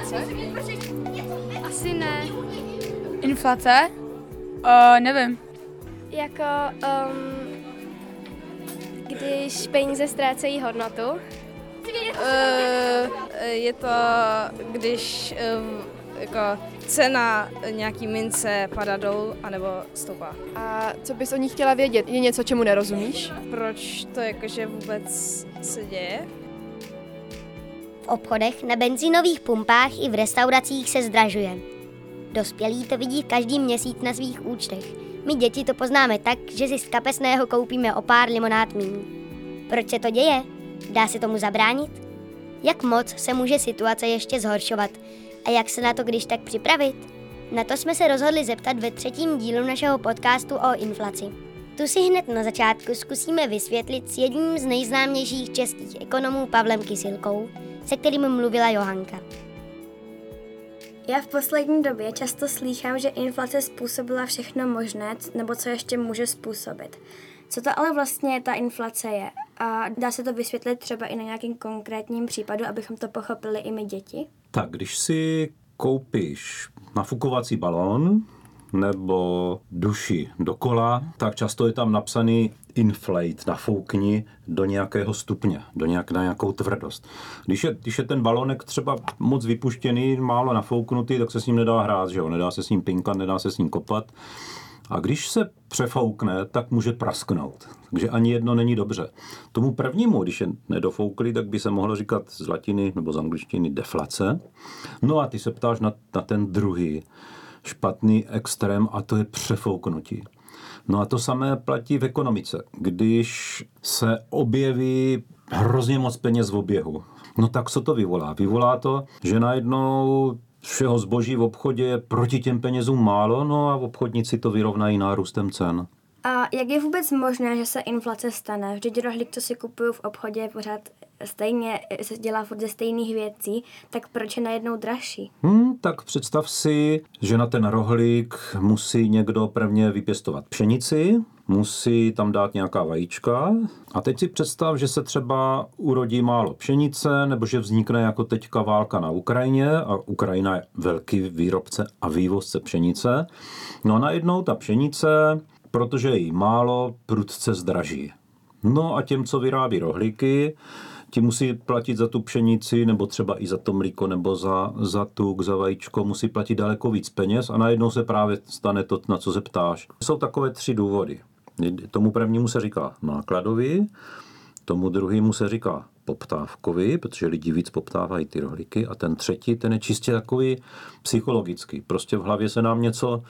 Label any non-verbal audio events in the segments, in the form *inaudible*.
inflace? Asi ne. Inflace? Uh, nevím. Jako, um, když peníze ztrácejí hodnotu. Uh, je to, když uh, jako cena nějaký mince padá dolů anebo stoupá. A co bys o ní chtěla vědět? Je něco, čemu nerozumíš? Proč to jakože vůbec se děje? V obchodech, na benzínových pumpách i v restauracích se zdražuje. Dospělí to vidí každý měsíc na svých účtech. My děti to poznáme tak, že si z kapesného koupíme o pár limonád míň. Proč se to děje? Dá se tomu zabránit? Jak moc se může situace ještě zhoršovat? A jak se na to když tak připravit? Na to jsme se rozhodli zeptat ve třetím dílu našeho podcastu o inflaci. Tu si hned na začátku zkusíme vysvětlit s jedním z nejznámějších českých ekonomů Pavlem Kysilkou, se kterým mluvila Johanka. Já v poslední době často slýchám, že inflace způsobila všechno možné, nebo co ještě může způsobit. Co to ale vlastně ta inflace je? A dá se to vysvětlit třeba i na nějakým konkrétním případu, abychom to pochopili i my děti? Tak, když si koupíš nafukovací balón nebo duši dokola, tak často je tam napsaný inflate, nafoukni do nějakého stupně, do nějak, na nějakou tvrdost. Když je, když je ten balonek třeba moc vypuštěný, málo nafouknutý, tak se s ním nedá hrát, že jo? nedá se s ním pinkat, nedá se s ním kopat. A když se přefoukne, tak může prasknout. Takže ani jedno není dobře. Tomu prvnímu, když je nedofoukli, tak by se mohlo říkat z latiny nebo z angličtiny deflace. No a ty se ptáš na, na ten druhý špatný extrém a to je přefouknutí. No a to samé platí v ekonomice. Když se objeví hrozně moc peněz v oběhu, no tak co to vyvolá? Vyvolá to, že najednou všeho zboží v obchodě je proti těm penězům málo, no a obchodníci to vyrovnají nárůstem cen. A jak je vůbec možné, že se inflace stane? Vždyť rohlík, co si kupuju v obchodě, pořád stejně, se dělá furt ze stejných věcí, tak proč je najednou dražší? Hmm, tak představ si, že na ten rohlík musí někdo prvně vypěstovat pšenici, musí tam dát nějaká vajíčka a teď si představ, že se třeba urodí málo pšenice nebo že vznikne jako teďka válka na Ukrajině a Ukrajina je velký výrobce a vývozce pšenice. No a najednou ta pšenice, protože jí málo, prudce zdraží. No a těm, co vyrábí rohlíky, ti musí platit za tu pšenici, nebo třeba i za to mlíko, nebo za, za tuk, za vajíčko, musí platit daleko víc peněz a najednou se právě stane to, na co se ptáš. Jsou takové tři důvody. Tomu prvnímu se říká nákladový, tomu druhému se říká poptávkový, protože lidi víc poptávají ty rohlíky a ten třetí, ten je čistě takový psychologický. Prostě v hlavě se nám něco,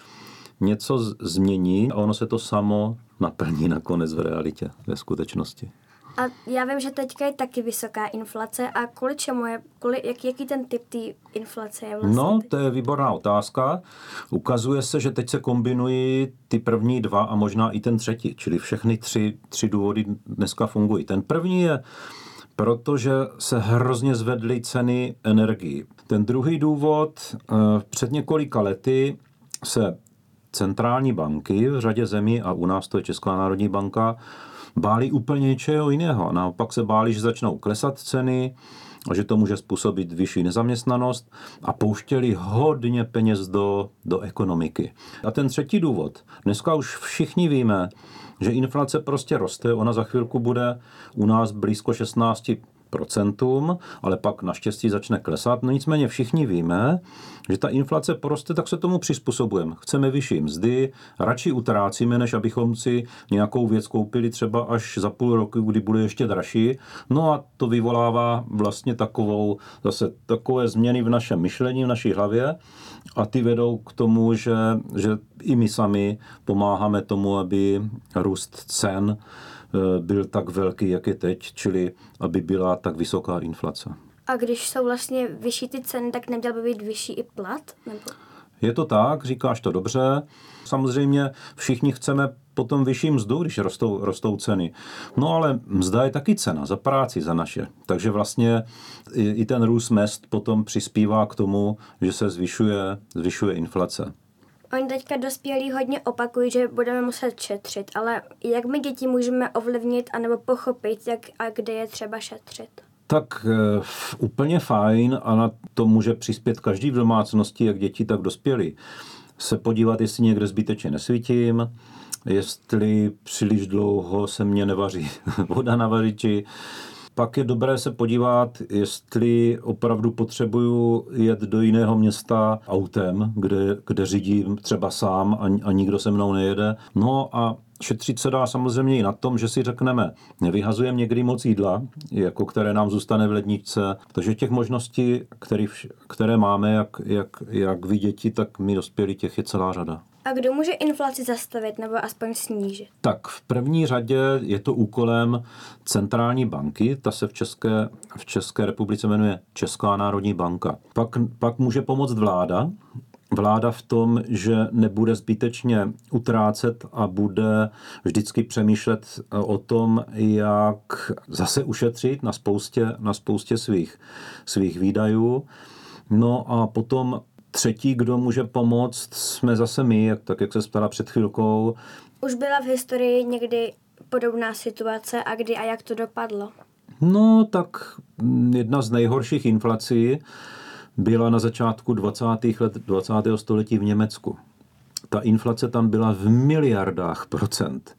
něco změní a ono se to samo naplní nakonec v realitě, ve skutečnosti. A já vím, že teďka je taky vysoká inflace a kvůli čemu je, kvůli, jak, jaký ten typ té inflace je vlastně? No, to je výborná otázka. Ukazuje se, že teď se kombinují ty první dva a možná i ten třetí, čili všechny tři, tři důvody dneska fungují. Ten první je, protože se hrozně zvedly ceny energii. Ten druhý důvod, eh, před několika lety se centrální banky v řadě zemí, a u nás to je Česká národní banka, báli úplně něčeho jiného. Naopak se báli, že začnou klesat ceny, že to může způsobit vyšší nezaměstnanost a pouštěli hodně peněz do, do ekonomiky. A ten třetí důvod. Dneska už všichni víme, že inflace prostě roste, ona za chvilku bude u nás blízko 16 procentům, ale pak naštěstí začne klesat. No nicméně všichni víme, že ta inflace poroste, tak se tomu přizpůsobujeme. Chceme vyšší mzdy, radši utrácíme, než abychom si nějakou věc koupili třeba až za půl roku, kdy bude ještě dražší. No a to vyvolává vlastně takovou, zase takové změny v našem myšlení, v naší hlavě a ty vedou k tomu, že, že i my sami pomáháme tomu, aby růst cen byl tak velký, jak je teď, čili aby byla tak vysoká inflace. A když jsou vlastně vyšší ty ceny, tak neměl by být vyšší i plat? Nebo? Je to tak, říkáš to dobře. Samozřejmě všichni chceme potom vyšší mzdu, když rostou, rostou ceny. No ale mzda je taky cena za práci, za naše. Takže vlastně i, i ten růst mest potom přispívá k tomu, že se zvyšuje, zvyšuje inflace. Oni teďka dospělí hodně opakují, že budeme muset šetřit, ale jak my děti můžeme ovlivnit anebo pochopit, jak a kde je třeba šetřit? Tak e, úplně fajn a na to může přispět každý v domácnosti, jak děti, tak dospělí. Se podívat, jestli někde zbytečně nesvítím, jestli příliš dlouho se mě nevaří *laughs* voda na vařiči, pak je dobré se podívat, jestli opravdu potřebuju jet do jiného města autem, kde, kde řídím třeba sám a, a nikdo se mnou nejede. No a šetřit se dá samozřejmě i na tom, že si řekneme, nevyhazujeme někdy moc jídla, jako které nám zůstane v ledničce. Takže těch možností, který, které máme, jak, jak, jak vy děti, tak my dospělí, těch je celá řada. A kdo může inflaci zastavit nebo aspoň snížit? Tak v první řadě je to úkolem centrální banky, ta se v České, v České republice jmenuje Česká národní banka. Pak, pak může pomoct vláda, vláda v tom, že nebude zbytečně utrácet a bude vždycky přemýšlet o tom, jak zase ušetřit na spoustě, na spoustě svých, svých výdajů. No a potom Třetí, kdo může pomoct, jsme zase my, jak, tak jak se ptala před chvilkou. Už byla v historii někdy podobná situace a kdy a jak to dopadlo? No, tak jedna z nejhorších inflací byla na začátku 20. let 20. století v Německu. Ta inflace tam byla v miliardách procent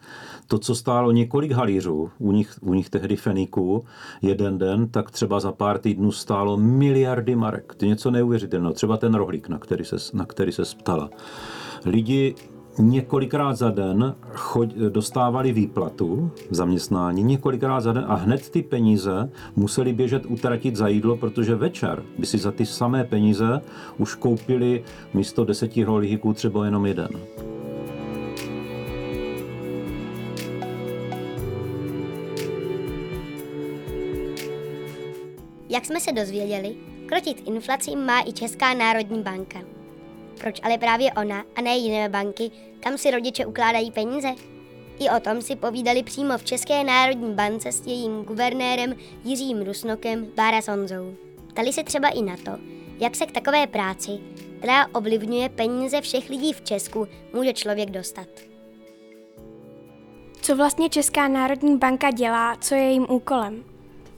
to, co stálo několik halířů, u nich, u nich tehdy feníků, jeden den, tak třeba za pár týdnů stálo miliardy marek. To je něco neuvěřitelného. Třeba ten rohlík, na který se, na který se ptala. Lidi několikrát za den choď, dostávali výplatu zaměstnání, několikrát za den a hned ty peníze museli běžet utratit za jídlo, protože večer by si za ty samé peníze už koupili místo deseti rohlíků třeba jenom jeden. Jak jsme se dozvěděli, krotit inflaci má i Česká národní banka. Proč ale právě ona a ne jiné banky, kam si rodiče ukládají peníze? I o tom si povídali přímo v České národní bance s jejím guvernérem Jiřím Rusnokem Bára Sonzou. Ptali se třeba i na to, jak se k takové práci, která ovlivňuje peníze všech lidí v Česku, může člověk dostat. Co vlastně Česká národní banka dělá, co je jejím úkolem?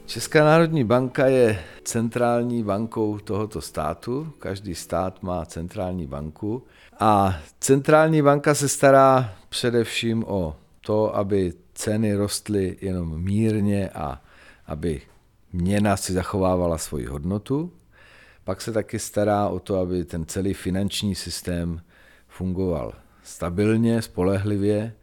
Česká národní banka je centrální bankou tohoto státu. Každý stát má centrální banku. A centrální banka se stará především o to, aby ceny rostly jenom mírně a aby měna si zachovávala svoji hodnotu. Pak se taky stará o to, aby ten celý finanční systém fungoval stabilně, spolehlivě.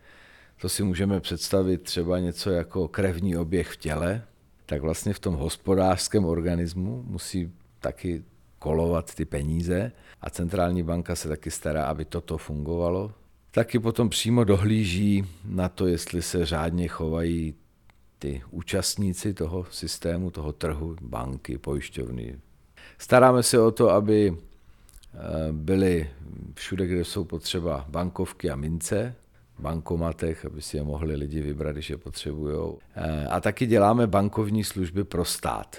To si můžeme představit třeba něco jako krevní oběh v těle, tak vlastně v tom hospodářském organismu musí taky kolovat ty peníze a centrální banka se taky stará, aby toto fungovalo. Taky potom přímo dohlíží na to, jestli se řádně chovají ty účastníci toho systému, toho trhu, banky, pojišťovny. Staráme se o to, aby eh, byly všude, kde jsou potřeba bankovky a mince, bankomatech, aby si je mohli lidi vybrat, když je potřebují. Eh, a taky děláme bankovní služby pro stát.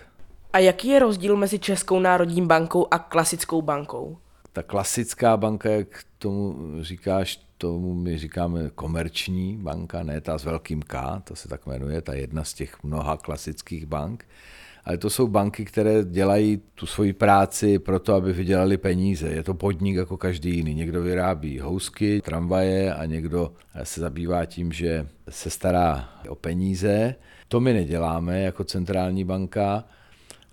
A jaký je rozdíl mezi Českou národní bankou a klasickou bankou? Ta klasická banka, jak tomu říkáš, tomu my říkáme komerční banka, ne ta s velkým K, to se tak jmenuje, ta jedna z těch mnoha klasických bank ale to jsou banky, které dělají tu svoji práci proto, aby vydělali peníze. Je to podnik jako každý jiný. Někdo vyrábí housky, tramvaje a někdo se zabývá tím, že se stará o peníze. To my neděláme jako centrální banka.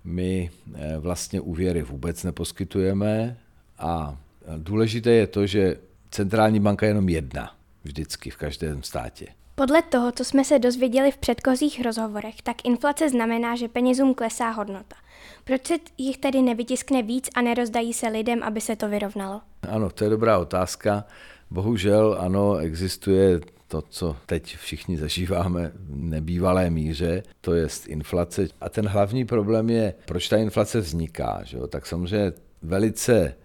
My eh, vlastně úvěry vůbec neposkytujeme a důležité je to, že centrální banka je jenom jedna vždycky v každém státě. Podle toho, co jsme se dozvěděli v předchozích rozhovorech, tak inflace znamená, že penězům klesá hodnota. Proč se jich tedy nevytiskne víc a nerozdají se lidem, aby se to vyrovnalo? Ano, to je dobrá otázka. Bohužel ano, existuje to, co teď všichni zažíváme v nebývalé míře, to je inflace. A ten hlavní problém je, proč ta inflace vzniká. Že jo? Tak samozřejmě velice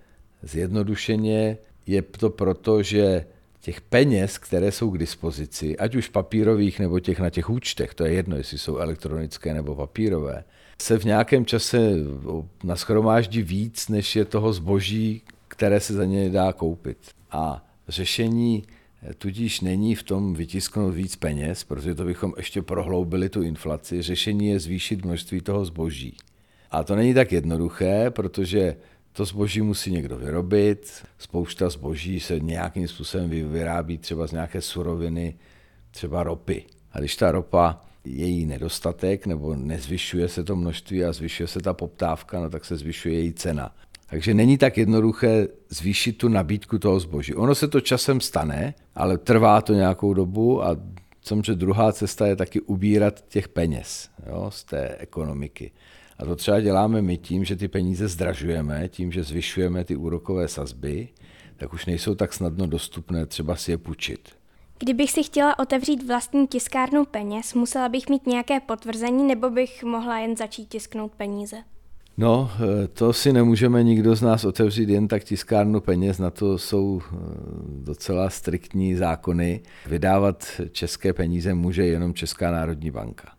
zjednodušeně je to proto, že těch peněz, které jsou k dispozici, ať už papírových nebo těch na těch účtech, to je jedno, jestli jsou elektronické nebo papírové, se v nějakém čase naschromáždí víc, než je toho zboží, které se za ně dá koupit. A řešení Tudíž není v tom vytisknout víc peněz, protože to bychom ještě prohloubili tu inflaci. Řešení je zvýšit množství toho zboží. A to není tak jednoduché, protože to zboží musí někdo vyrobit, spousta zboží se nějakým způsobem vyrábí třeba z nějaké suroviny, třeba ropy. A když ta ropa její nedostatek nebo nezvyšuje se to množství a zvyšuje se ta poptávka, no tak se zvyšuje její cena. Takže není tak jednoduché zvýšit tu nabídku toho zboží. Ono se to časem stane, ale trvá to nějakou dobu a samozřejmě druhá cesta je taky ubírat těch peněz jo, z té ekonomiky. A to třeba děláme my tím, že ty peníze zdražujeme, tím, že zvyšujeme ty úrokové sazby, tak už nejsou tak snadno dostupné třeba si je půjčit. Kdybych si chtěla otevřít vlastní tiskárnu peněz, musela bych mít nějaké potvrzení nebo bych mohla jen začít tisknout peníze? No, eh, to si nemůžeme nikdo z nás otevřít jen tak tiskárnu peněz, na to jsou eh, docela striktní zákony. Vydávat české peníze může jenom Česká národní banka.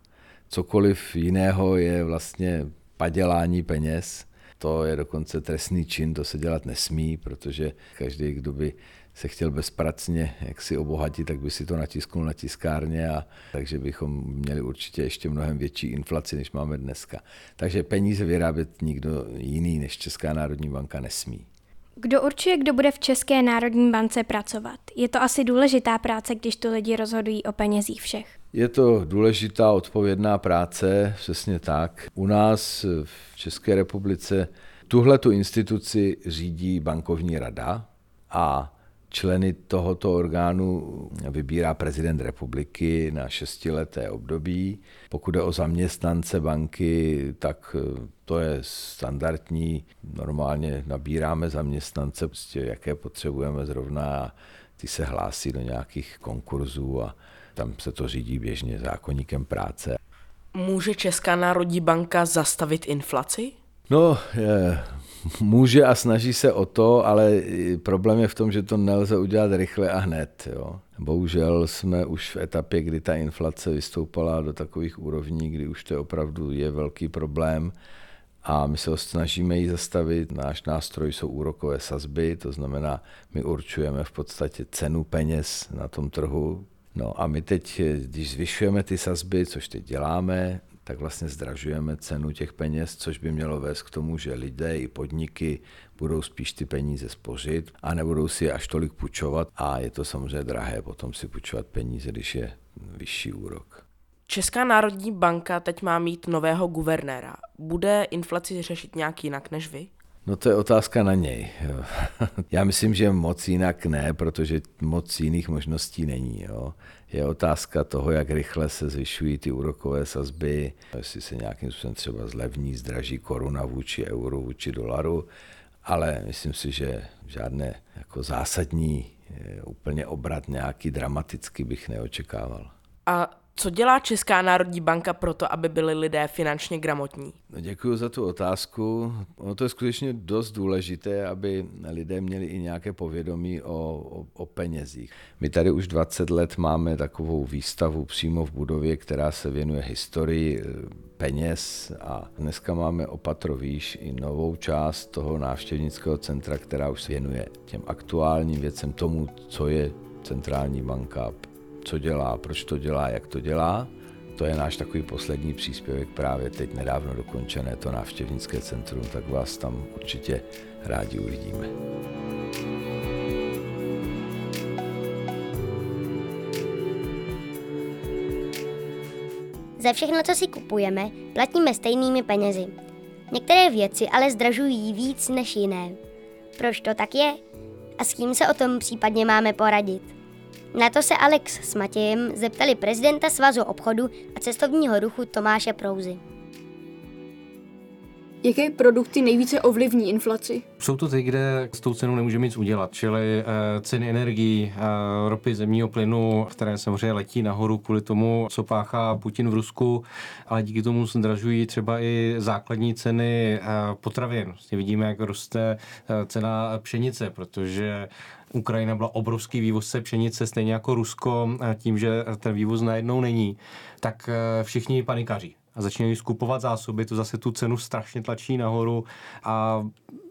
Cokoliv jiného je vlastně padělání peněz, to je dokonce trestný čin, to se dělat nesmí, protože každý, kdo by se chtěl bezpracně jak si obohatit, tak by si to natisknul na tiskárně a takže bychom měli určitě ještě mnohem větší inflaci, než máme dneska. Takže peníze vyrábět nikdo jiný než Česká národní banka nesmí. Kdo určuje, kdo bude v České národní bance pracovat? Je to asi důležitá práce, když tu lidi rozhodují o penězích všech. Je to důležitá odpovědná práce, přesně tak. U nás v České republice tuhle tu instituci řídí bankovní rada a Členy tohoto orgánu vybírá prezident republiky na šestileté období. Pokud je o zaměstnance banky, tak eh, to je standardní. Normálně nabíráme zaměstnance, prostě jaké potřebujeme zrovna ty se hlásí do nějakých konkurzů a tam se to řídí běžně zákonníkem práce. Může Česká národní banka zastavit inflaci? No, je, může a snaží se o to, ale problém je v tom, že to nelze udělat rychle a hned. Jo. Bohužel jsme už v etapě, kdy ta inflace vystoupala do takových úrovní, kdy už to opravdu je velký problém a my se ho snažíme ji zastavit. Náš nástroj jsou úrokové sazby, to znamená, my určujeme v podstatě cenu peněz na tom trhu. No a my teď, když zvyšujeme ty sazby, což teď děláme, tak vlastně zdražujeme cenu těch peněz, což by mělo vést k tomu, že lidé i podniky budou spíš ty peníze spořit a nebudou si až tolik půjčovat a je to samozřejmě drahé potom si půjčovat peníze, když je vyšší úrok. Česká národní banka teď má mít nového guvernéra. Bude inflaci řešit nějak jinak než vy? No to je otázka na něj. *laughs* Já myslím, že moc jinak ne, protože moc jiných možností není. Jo. Je otázka toho, jak rychle se zvyšují ty úrokové sazby, jestli se nějakým způsobem třeba zlevní, zdraží koruna vůči euru, vůči dolaru, ale myslím si, že žádné jako zásadní eh, úplně obrat nějaký dramaticky bych neočekával. A co dělá Česká národní banka pro to, aby byli lidé finančně gramotní? No děkuji za tu otázku. Ono to je skutečně dost důležité, aby lidé měli i nějaké povědomí o, o, o penězích. My tady už 20 let máme takovou výstavu přímo v budově, která se věnuje historii eh, peněz a dneska máme opatro výš i novou část toho návštěvnického centra, která už se věnuje těm aktuálním věcem, tomu, co je centrální banka, co dělá, proč to dělá, jak to dělá. To je náš takový poslední příspěvek, právě teď nedávno dokončené to návštěvnické centrum, tak vás tam určitě rádi uvidíme. Za všechno, co si kupujeme, platíme stejnými penězi. Některé věci ale zdražují víc než jiné. Proč to tak je? A s kým se o tom případně máme poradit? Na to se Alex s Matějem zeptali prezidenta Svazu obchodu a cestovního ruchu Tomáše Prouzy. Jaké produkty nejvíce ovlivní inflaci? Jsou to ty, kde s tou cenou nemůžeme nic udělat, čili uh, ceny energií, uh, ropy, zemního plynu, které samozřejmě letí nahoru kvůli tomu, co páchá Putin v Rusku, ale díky tomu zdražují třeba i základní ceny uh, potravin. Vlastně vidíme, jak roste cena pšenice, protože Ukrajina byla obrovský vývozce pšenice, stejně jako Rusko, tím, že ten vývoz najednou není, tak všichni panikaří a začínají skupovat zásoby, to zase tu cenu strašně tlačí nahoru a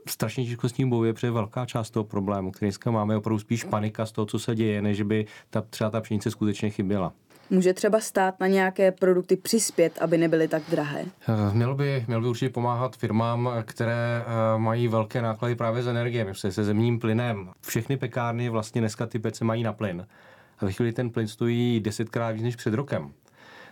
strašně těžko s tím bojuje, protože velká část toho problému, který dneska máme, je opravdu spíš panika z toho, co se děje, než by ta, třeba ta pšenice skutečně chyběla. Může třeba stát na nějaké produkty přispět, aby nebyly tak drahé? Eh, Mělo by, mělo by určitě pomáhat firmám, které eh, mají velké náklady právě s energiemi, se, se zemním plynem. Všechny pekárny vlastně dneska ty pece mají na plyn. A ve chvíli ten plyn stojí desetkrát víc než před rokem.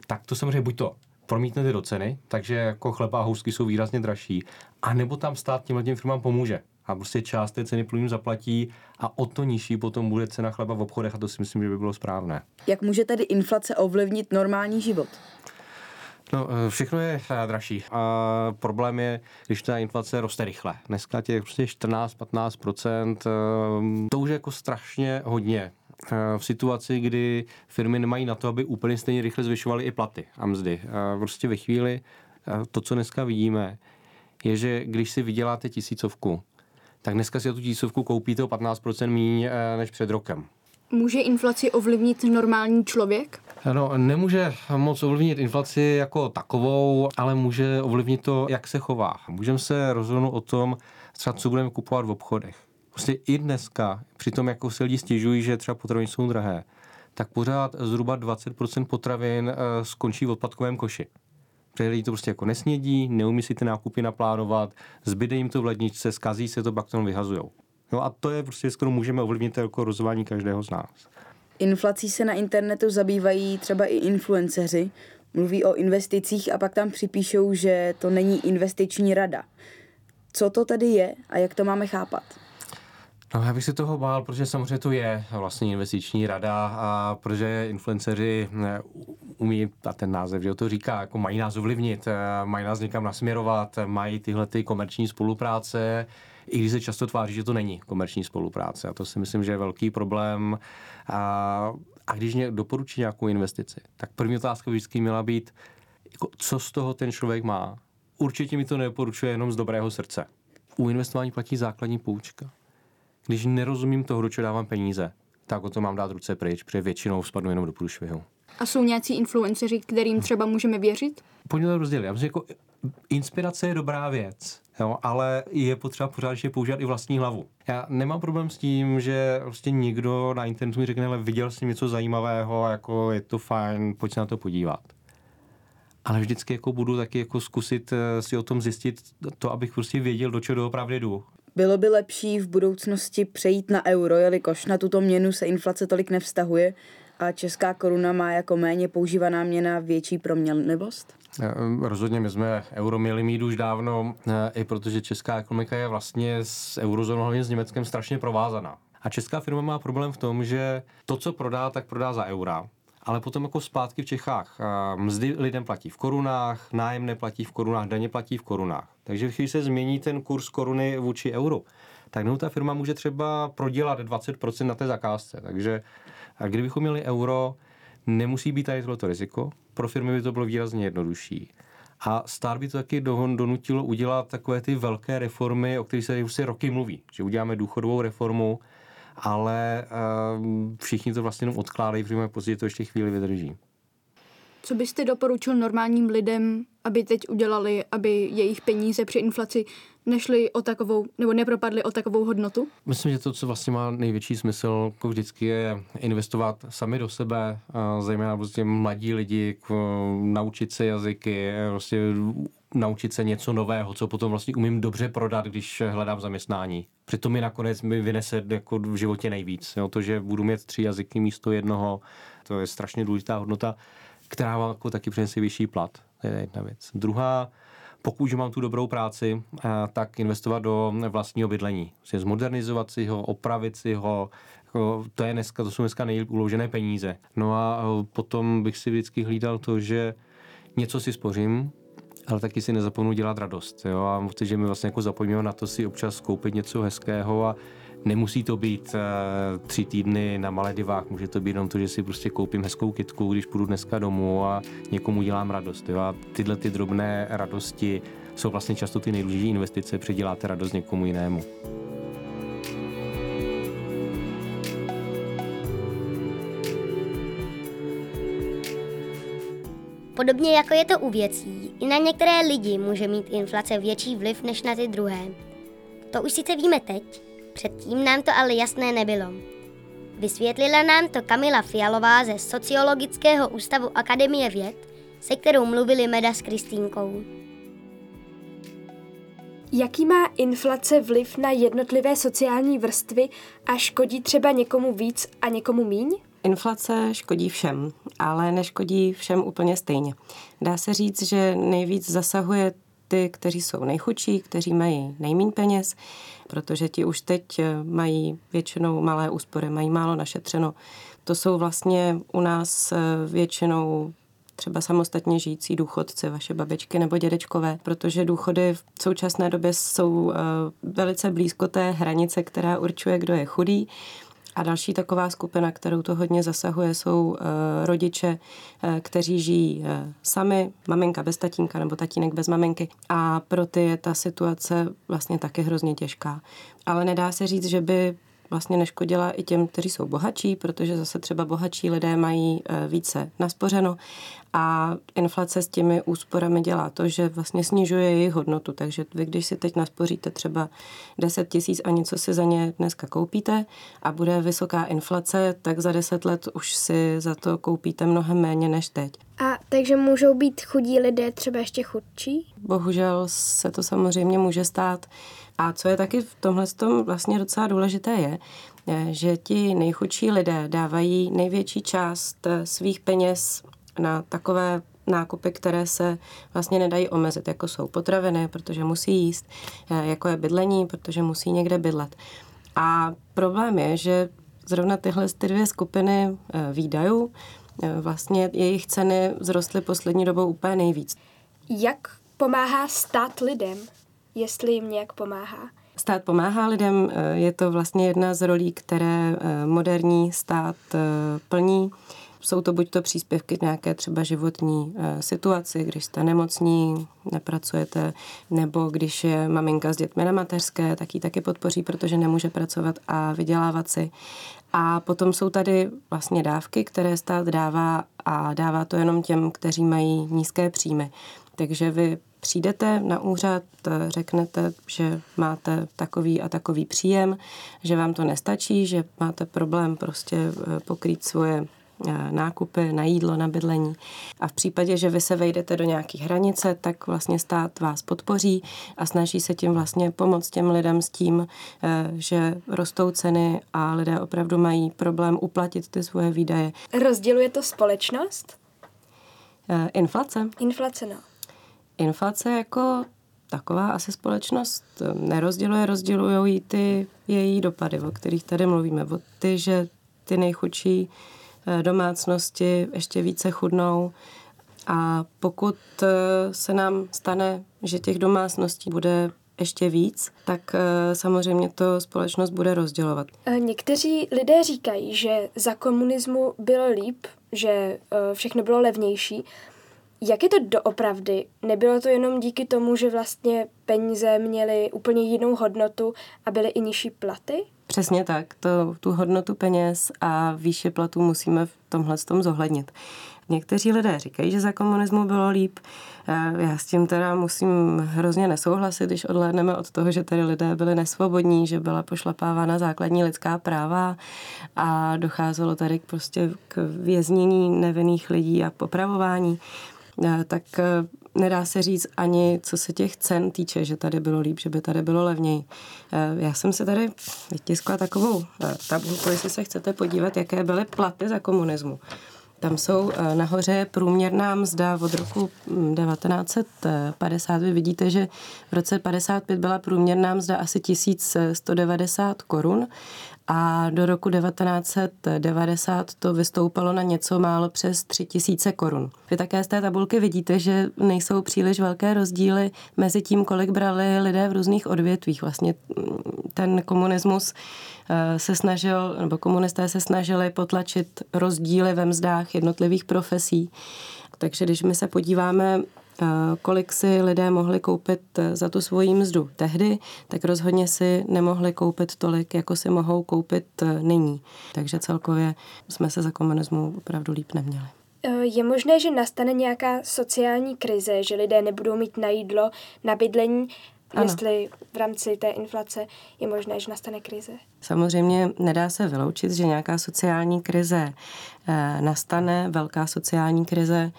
Tak to samozřejmě buď to promítnete do ceny, takže jako chleba a housky jsou výrazně dražší, a nebo tam stát těmhle těm firmám pomůže. A prostě část té ceny plynu zaplatí a o to nižší potom bude cena chleba v obchodech a to si myslím, že by bylo správné. Jak může tedy inflace ovlivnit normální život? No, eh, všechno je eh, dražší. A problém je, když ta inflace roste rychle. Dneska těch prostě 14-15%, eh, to už je jako strašně hodně. V situaci, kdy firmy nemají na to, aby úplně stejně rychle zvyšovaly i platy a mzdy. Prostě ve chvíli, to, co dneska vidíme, je, že když si vyděláte tisícovku, tak dneska si tu tisícovku koupíte o 15% méně než před rokem. Může inflaci ovlivnit normální člověk? No, nemůže moc ovlivnit inflaci jako takovou, ale může ovlivnit to, jak se chová. Můžeme se rozhodnout o tom, třeba co budeme kupovat v obchodech. Prostě i dneska, při tom, jako se lidi stěžují, že třeba potraviny jsou drahé, tak pořád zhruba 20% potravin eh, skončí v odpadkovém koši. Protože lidi to prostě jako nesnědí, neumí si ty nákupy naplánovat, zbyde jim to v ledničce, skazí se to, pak to vyhazujou. No a to je prostě, s kterou můžeme ovlivnit jako rozhodování každého z nás. Inflací se na internetu zabývají třeba i influenceři, mluví o investicích a pak tam připíšou, že to není investiční rada. Co to tedy je a jak to máme chápat? No, já bych se toho bál, protože samozřejmě to je vlastně investiční rada a protože influenceři eh, umí, a ten název, že to říká, jako mají nás ovlivnit, eh, mají nás někam nasměrovat, mají tyhle ty komerční spolupráce, i když se často tváří, že to není komerční spolupráce. A to si myslím, že je velký problém. A, a když mě doporučí nějakou investici, tak první otázka vždycky měla být, jako, co z toho ten člověk má. Určitě mi to nedoporučuje jenom z dobrého srdce. U investování platí základní půjčka. Když nerozumím toho, do čeho dávám peníze, tak o to mám dát ruce pryč, protože většinou spadnu jenom do průšvihu. A jsou nějací influenceři, kterým třeba můžeme věřit? Pojďme to rozdělit. Já myslím, jako inspirace je dobrá věc, jo, ale je potřeba pořád ještě používat i vlastní hlavu. Já nemám problém s tím, že prostě někdo na internetu mi řekne, ale viděl jsem něco zajímavého, jako je to fajn, pojď se na to podívat. Ale vždycky jako budu taky jako zkusit eh, si o tom zjistit to, abych prostě věděl, do čeho doopravdy jdu. Bylo by lepší v budoucnosti přejít na euro, jelikož na tuto měnu se inflace tolik nevztahuje a česká koruna má jako méně používaná měna větší proměnlivost? Eh, rozhodně my jsme euro měli mít už dávno, eh, i protože česká ekonomika je vlastně s eurozónou, hlavně s Německem, strašně provázaná. A česká firma má problém v tom, že to, co prodá, tak prodá za eura. Ale potom jako zpátky v Čechách eh, mzdy lidem platí v korunách, nájemné platí v korunách, daně platí v korunách. Takže když se změní ten kurz koruny vůči euru, tak ta firma může třeba prodělat 20% na té zakázce. Takže kdybychom měli euro, nemusí být tady tohleto riziko. Pro firmy by to bylo výrazně jednodušší. A stát by to taky donutilo udělat takové ty velké reformy, o kterých se už si roky mluví. Že uděláme důchodovou reformu, ale uh, všichni to vlastně jenom odkládají, protože později to ještě chvíli vydrží. Co byste doporučil normálním lidem, aby teď udělali, aby jejich peníze při inflaci nešly o takovou, nebo nepropadly o takovou hodnotu? Myslím, že to, co vlastně má největší smysl, jako vždycky je investovat sami do sebe, zejména prostě mladí lidi, jako naučit se jazyky, prostě naučit se něco nového, co potom vlastně umím dobře prodat, když hledám zaměstnání. Přitom mi nakonec mi vynese jako v životě nejvíc. Jo? To, že budu mít tři jazyky místo jednoho, to je strašně důležitá hodnota která vám jako taky přinese vyšší plat. To je jedna věc. Druhá, pokud mám tu dobrou práci, eh, tak investovat do vlastního bydlení. Prostě zmodernizovat si ho, opravit si ho, jako to je dneska, to jsou dneska nejlíp uložené peníze. No a eh, potom bych si vždycky hlídal to, že něco si spořím, ale taky si nezapomenu dělat radost. Jo? A že mi vlastně jako zapomněl na to si občas koupit něco hezkého a Nemusí to být uh, tři týdny na Maledivách, může to být jenom to, že si prostě koupím hezkou kitku, když půjdu dneska domů a někomu dělám radost. Jo? A tyhle ty drobné radosti jsou vlastně často ty nejdůležitější investice, předěláte radost někomu jinému. Podobně jako je to u věcí, i na některé lidi může mít inflace větší vliv než na ty druhé To už sice víme teď, předtím nám to ale jasné nebylo. Vysvětlila nám to Kamila Fialová ze Sociologického ústavu Akademie věd, se kterou mluvili Meda s Kristýnkou. Jaký má inflace vliv na jednotlivé sociální vrstvy a škodí třeba někomu víc a někomu míň? Inflace škodí všem, ale neškodí všem úplně stejně. Dá se říct, že nejvíc zasahuje ty, kteří jsou nejchudší, kteří mají nejméně peněz, protože ti už teď mají většinou malé úspory, mají málo našetřeno. To jsou vlastně u nás většinou třeba samostatně žijící důchodci, vaše babičky nebo dědečkové, protože důchody v současné době jsou velice blízko té hranice, která určuje, kdo je chudý a další taková skupina, kterou to hodně zasahuje, jsou uh, rodiče, uh, kteří žijí uh, sami, maminka bez tatínka nebo tatínek bez maminky. A pro ty je ta situace vlastně taky hrozně těžká. Ale nedá se říct, že by vlastně neškodila i těm, kteří jsou bohatší, protože zase třeba bohatší lidé mají více naspořeno a inflace s těmi úsporami dělá to, že vlastně snižuje jejich hodnotu. Takže vy, když si teď naspoříte třeba 10 tisíc a něco si za ně dneska koupíte a bude vysoká inflace, tak za 10 let už si za to koupíte mnohem méně než teď. A takže můžou být chudí lidé třeba ještě chudší? Bohužel se to samozřejmě může stát. A co je taky v tomhle tom vlastně docela důležité je, že ti nejchudší lidé dávají největší část svých peněz na takové nákupy, které se vlastně nedají omezit, jako jsou potraviny, protože musí jíst, eh, jako je bydlení, protože musí někde bydlet. A problém je, že zrovna tyhle ty dvě skupiny eh, výdajů, eh, vlastně jejich ceny vzrostly poslední dobou úplně nejvíc. Jak pomáhá stát lidem, jestli jim nějak pomáhá? Stát pomáhá lidem, je to vlastně jedna z rolí, které moderní stát plní. Jsou to buď to příspěvky nějaké třeba životní situaci, když jste nemocní, nepracujete, nebo když je maminka s dětmi na mateřské, tak ji taky podpoří, protože nemůže pracovat a vydělávat si. A potom jsou tady vlastně dávky, které stát dává a dává to jenom těm, kteří mají nízké příjmy. Takže vy přijdete na úřad, řeknete, že máte takový a takový příjem, že vám to nestačí, že máte problém prostě e, pokrýt svoje Eh, nákupy, na jídlo, na bydlení. A v případě, že vy se vejdete do nějakých hranice, tak vlastně stát vás podpoří a snaží se tím vlastně pomoct těm lidem s tím, eh, že rostou ceny a lidé opravdu mají problém uplatit ty svoje výdaje. Rozděluje to společnost? Eh, inflace? Inflace, no. Inflace jako taková asi společnost nerozděluje, rozdělují ty její dopady, o kterých tady mluvíme. O ty, že ty nejchudší Eh, domácnosti ještě více chudnou. A pokud eh, se nám stane, že těch domácností bude ještě víc, tak eh, samozřejmě to společnost bude rozdělovat. Někteří lidé říkají, že za komunismu bylo líp, že všechno bylo levnější. Jak je to doopravdy? Nebylo to jenom díky tomu, že vlastně peníze měly úplně jinou hodnotu a byly i nižší platy? Přesně tak. To, tu hodnotu peněz a výše platů musíme v tomhle tom zohlednit. Někteří lidé říkají, že za komunismu bylo líp. Já s tím teda musím hrozně nesouhlasit, když odhlédneme od toho, že tady lidé byli nesvobodní, že byla pošlapávána základní lidská práva a docházelo tady prostě k věznění nevinných lidí a popravování. Tak nedá se říct ani, co se těch cen týče, že tady bylo líp, že by tady bylo levněji. Eh, já jsem se tady vytiskla takovou eh, tabulku, jestli se chcete podívat, jaké byly platy za komunismu. Tam jsou eh, nahoře průměrná mzda od roku 1950. Hm, Vy vidíte, že v roce 55 byla průměrná mzda asi 1190 korun a do roku 1990 to vystoupalo na něco málo přes 3000 korun. Vy také z té tabulky vidíte, že nejsou příliš velké rozdíly mezi tím, kolik brali lidé v různých odvětvích. Vlastně mm, ten komunismus eh, se snažil, nebo komunisté se snažili potlačit rozdíly ve mzdách jednotlivých profesí. Takže když my se podíváme kolik si lidé mohli koupit eh, za tu svoji mzdu tehdy, tak rozhodně si nemohli koupit tolik, jako si mohou koupit eh, nyní. Takže celkově jsme se za komunismu opravdu líp neměli. Eh, je možné, že nastane nějaká sociální krize, že lidé nebudou mít na jídlo, na bydlení Ano. jestli v rámci té inflace je možné, že nastane krize. Samozřejmě nedá se vyloučit, že nějaká sociální krize eh, nastane, velká sociální krize,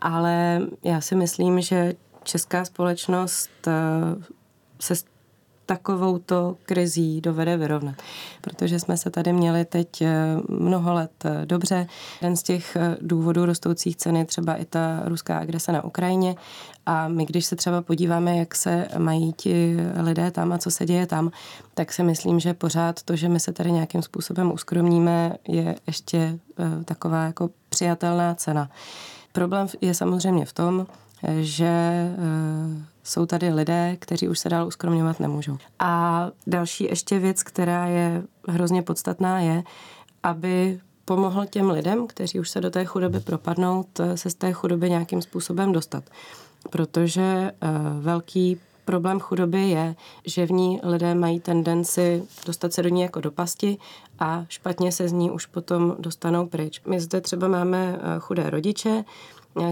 ale já si myslím, že česká společnost eh, se s takovouto krizí dovede vyrovnat. Protože jsme se tady měli teď eh, mnoho let eh, dobře. Jeden z těch důvodů rostoucích cen je třeba i ta ruská agrese na Ukrajině. A my, když se třeba podíváme, jak se mají ti lidé tam a co se děje tam, tak si myslím, že pořád to, že my se tady nějakým způsobem uskromníme, je ještě taková jako přijatelná cena. Problém je samozřejmě v tom, že jsou tady lidé, kteří už se dál uskromňovat nemůžou. A další ještě věc, která je hrozně podstatná, je, aby pomohl těm lidem, kteří už se do té chudoby propadnou, se z té chudoby nějakým způsobem dostat. Protože uh, velký problém chudoby je, že v ní lidé mají tendenci dostat se do ní jako do pasti a špatně se z ní už potom dostanou pryč. My zde třeba máme chudé rodiče,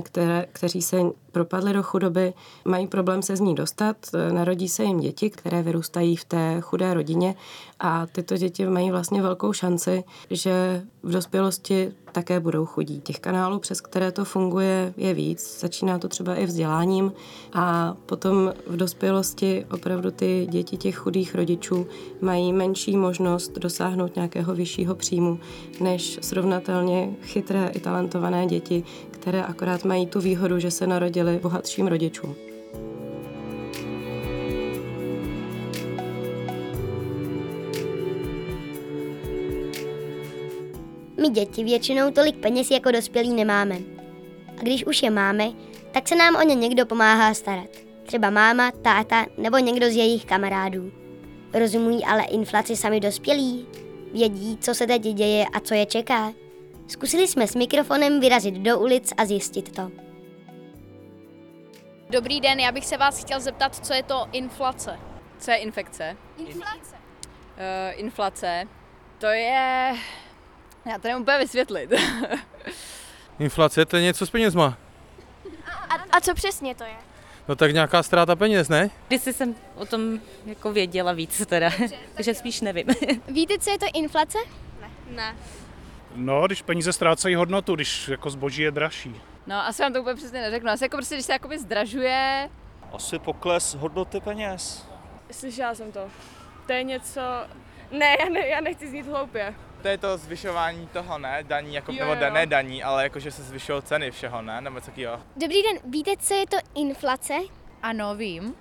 které, kteří se propadli do chudoby, mají problém se z ní dostat. Narodí se jim děti, které vyrůstají v té chudé rodině a tyto děti mají vlastně velkou šanci, že v dospělosti také budou chudí. Těch kanálů, přes které to funguje, je víc. Začíná to třeba i vzděláním a potom v dospělosti opravdu ty děti těch chudých rodičů mají menší možnost dosáhnout nějakého vyššího příjmu než srovnatelně chytré i talentované děti, které akorát mají tu výhodu, že se narodili bohatším rodičům. My děti většinou tolik peněz jako dospělí nemáme. A když už je máme, tak se nám o ně někdo pomáhá starat. Třeba máma, táta nebo někdo z jejich kamarádů. Rozumují ale inflaci sami dospělí? Vědí, co se teď děje a co je čeká? Zkusili jsme s mikrofonem vyrazit do ulic a zjistit to. Dobrý den, já bych se vás chtěl zeptat, co je to inflace. Co je infekce? Inflace. Uh, inflace, to je... Já to nemůžu úplně vysvětlit. *laughs* Inflace to je něco s penězma. A, a co přesně to je? No tak nějaká ztráta peněz, ne? Když jsem o tom jako věděla víc teda, *laughs* takže spíš nevím. Víte, co je to inflace? Ne. Ne. No, když peníze ztrácejí hodnotu, když jako zboží je dražší. No, asi vám to úplně přesně neřeknu. Asi jako prostě, když se jakoby zdražuje. Asi pokles hodnoty peněz. Slyšela jsem to. To je něco... Ne, já, ne, já nechci znít hloupě. To je to zvyšování toho, ne? Daní, jako, Jo, nebo jo. ne daní, ale jako, že se zvyšují ceny všeho, ne? Nebo co jo. Dobrý den, víte, co je to inflace? Ano, vím.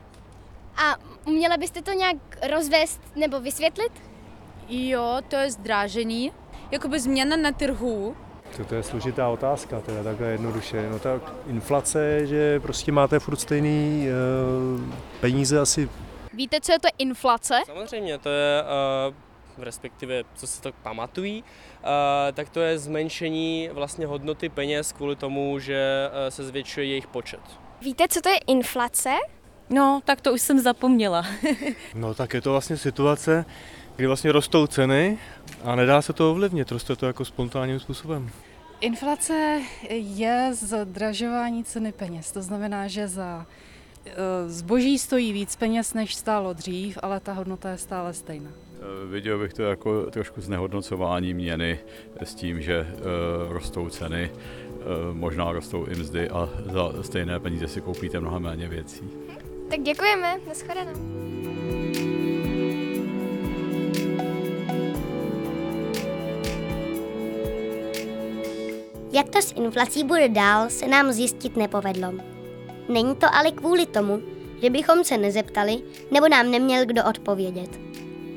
A uměla byste to nějak rozvést nebo vysvětlit? Jo, to je zdražení, jakoby změna na trhu. To, to je složitá otázka, teda takhle jednoduše. No tak inflace je, že prostě máte furt stejný uh, peníze asi Víte, co je to inflace? Samozřejmě, to je, uh, respektive co se to pamatují, uh, tak to je zmenšení vlastně hodnoty peněz kvůli tomu, že uh, se zvětšuje jejich počet. Víte, co to je inflace? No, tak to už jsem zapomněla. No tak je to vlastně situace, kdy vlastně rostou ceny a nedá se to ovlivnit, roste to jako spontánním způsobem. Inflace je zdražování ceny peněz. To znamená, že za eh, zboží stojí víc peněz, než stálo dřív, ale ta hodnota je stále stejná. Viděl bych to jako trošku znehodnocování měny s tím, že uh, rostou ceny, možná rostou i mzdy a za stejné peníze si koupíte mnohem méně věcí. Tak děkujeme, nashledanou. Jak to s inflací bude dál, se nám zjistit nepovedlo. Není to ale kvůli tomu, že bychom se nezeptali, nebo nám neměl kdo odpovědět.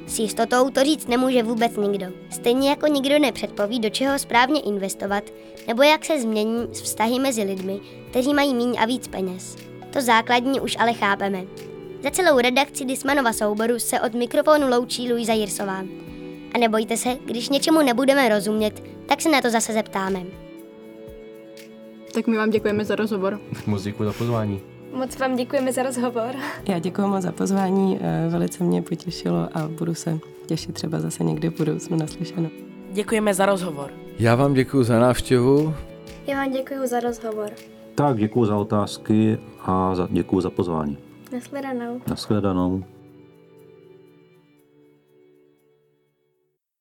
S jistotou to říct nemůže vůbec nikdo. Stejně jako nikdo nepředpoví, do čeho správně investovat, nebo jak se změní vztahy mezi lidmi, kteří mají míň a víc peněz. To základní už ale chápeme. Za celou redakci Dismanova souboru se od mikrofonu loučí Luisa Jirsová. A nebojte se, když něčemu nebudeme rozumět, tak se na to zase zeptáme. Tak my vám děkujeme za rozhovor. Moc děkuji za pozvání. Moc vám děkujeme za rozhovor. Já děkuji moc za pozvání, eh, velice mě potěšilo a budu se těšit třeba zase někdy v budoucnu naslyšenou. Děkujeme za rozhovor. Já vám děkuji za návštěvu. Já vám děkuji za rozhovor. Tak děkuji za otázky a za, děkuji za pozvání. Nasledanou. Naschledanou.